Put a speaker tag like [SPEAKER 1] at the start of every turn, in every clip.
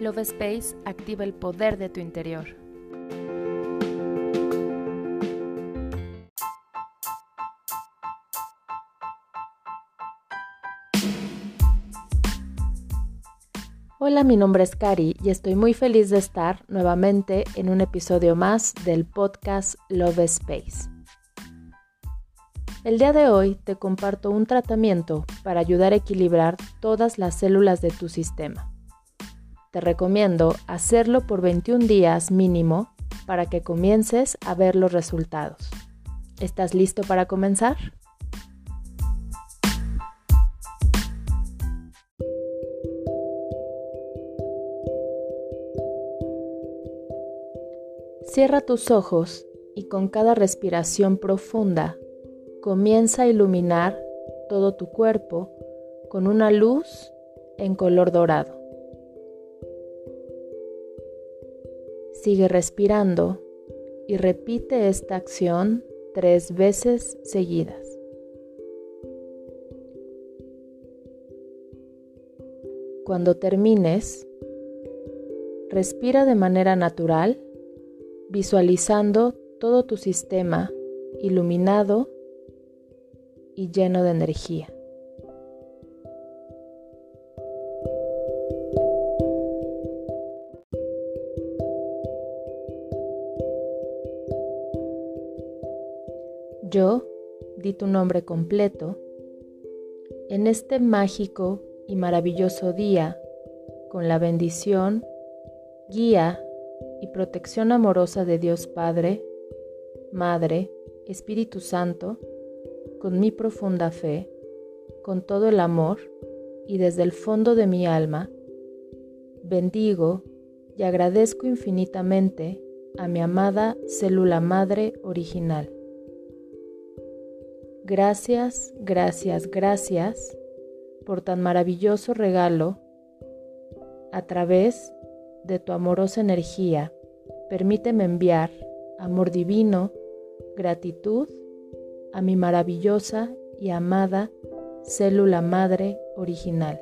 [SPEAKER 1] Love Space activa el poder de tu interior. Hola, mi nombre es Cari y estoy muy feliz de estar nuevamente en un episodio más del podcast Love Space. El día de hoy te comparto un tratamiento para ayudar a equilibrar todas las células de tu sistema. Te recomiendo hacerlo por 21 días mínimo para que comiences a ver los resultados. ¿Estás listo para comenzar? Cierra tus ojos y con cada respiración profunda comienza a iluminar todo tu cuerpo con una luz en color dorado. Sigue respirando y repite esta acción tres veces seguidas. Cuando termines, respira de manera natural, visualizando todo tu sistema iluminado y lleno de energía. Yo di tu nombre completo en este mágico y maravilloso día con la bendición, guía y protección amorosa de Dios Padre, Madre, Espíritu Santo, con mi profunda fe, con todo el amor y desde el fondo de mi alma, bendigo y agradezco infinitamente a mi amada célula madre original. Gracias, gracias, gracias por tan maravilloso regalo a través de tu amorosa energía. Permíteme enviar amor divino, gratitud a mi maravillosa y amada célula madre original,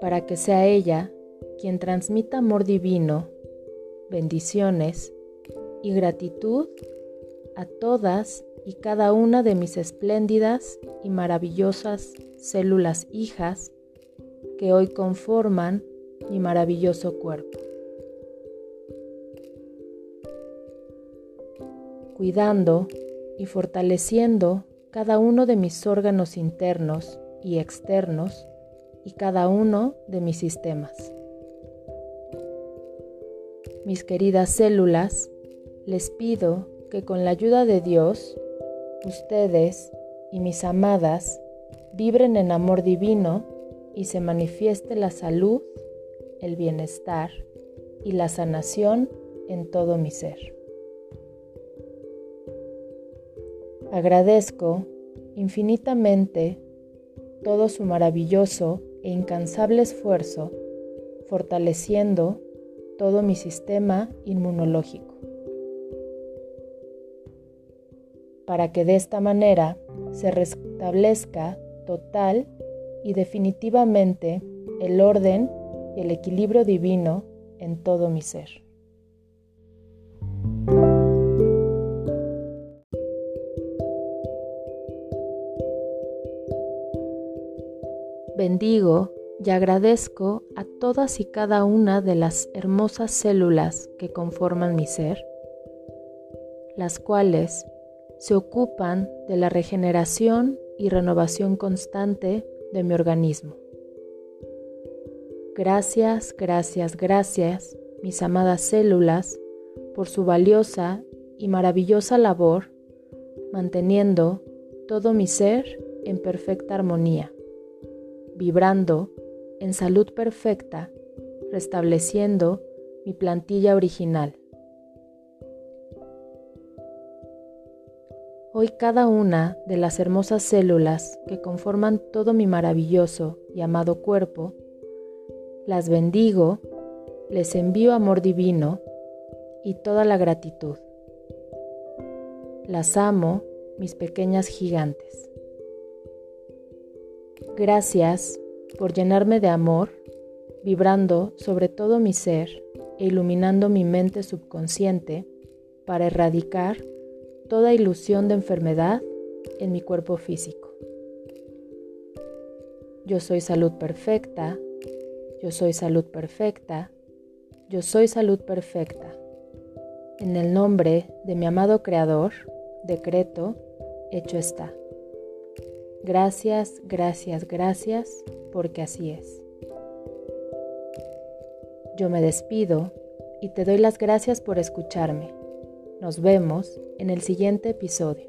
[SPEAKER 1] para que sea ella quien transmita amor divino, bendiciones y gratitud a todas y cada una de mis espléndidas y maravillosas células hijas que hoy conforman mi maravilloso cuerpo. Cuidando y fortaleciendo cada uno de mis órganos internos y externos y cada uno de mis sistemas. Mis queridas células, les pido que con la ayuda de Dios, ustedes y mis amadas vibren en amor divino y se manifieste la salud, el bienestar y la sanación en todo mi ser. Agradezco infinitamente todo su maravilloso e incansable esfuerzo fortaleciendo todo mi sistema inmunológico. Para que de esta manera se restablezca total y definitivamente el orden y el equilibrio divino en todo mi ser. Bendigo y agradezco a todas y cada una de las hermosas células que conforman mi ser, las cuales se ocupan de la regeneración y renovación constante de mi organismo. Gracias, gracias, gracias, mis amadas células, por su valiosa y maravillosa labor, manteniendo todo mi ser en perfecta armonía, vibrando en salud perfecta, restableciendo mi plantilla original. Hoy cada una de las hermosas células que conforman todo mi maravilloso y amado cuerpo, las bendigo, les envío amor divino y toda la gratitud. Las amo, mis pequeñas gigantes. Gracias por llenarme de amor vibrando sobre todo mi ser e iluminando mi mente subconsciente para erradicar toda ilusión de enfermedad en mi cuerpo físico. Yo soy salud perfecta, yo soy salud perfecta, yo soy salud perfecta. En el nombre de mi amado Creador, decreto, hecho está. Gracias, gracias, gracias, porque así es. Yo me despido y te doy las gracias por escucharme. Nos vemos en el siguiente episodio.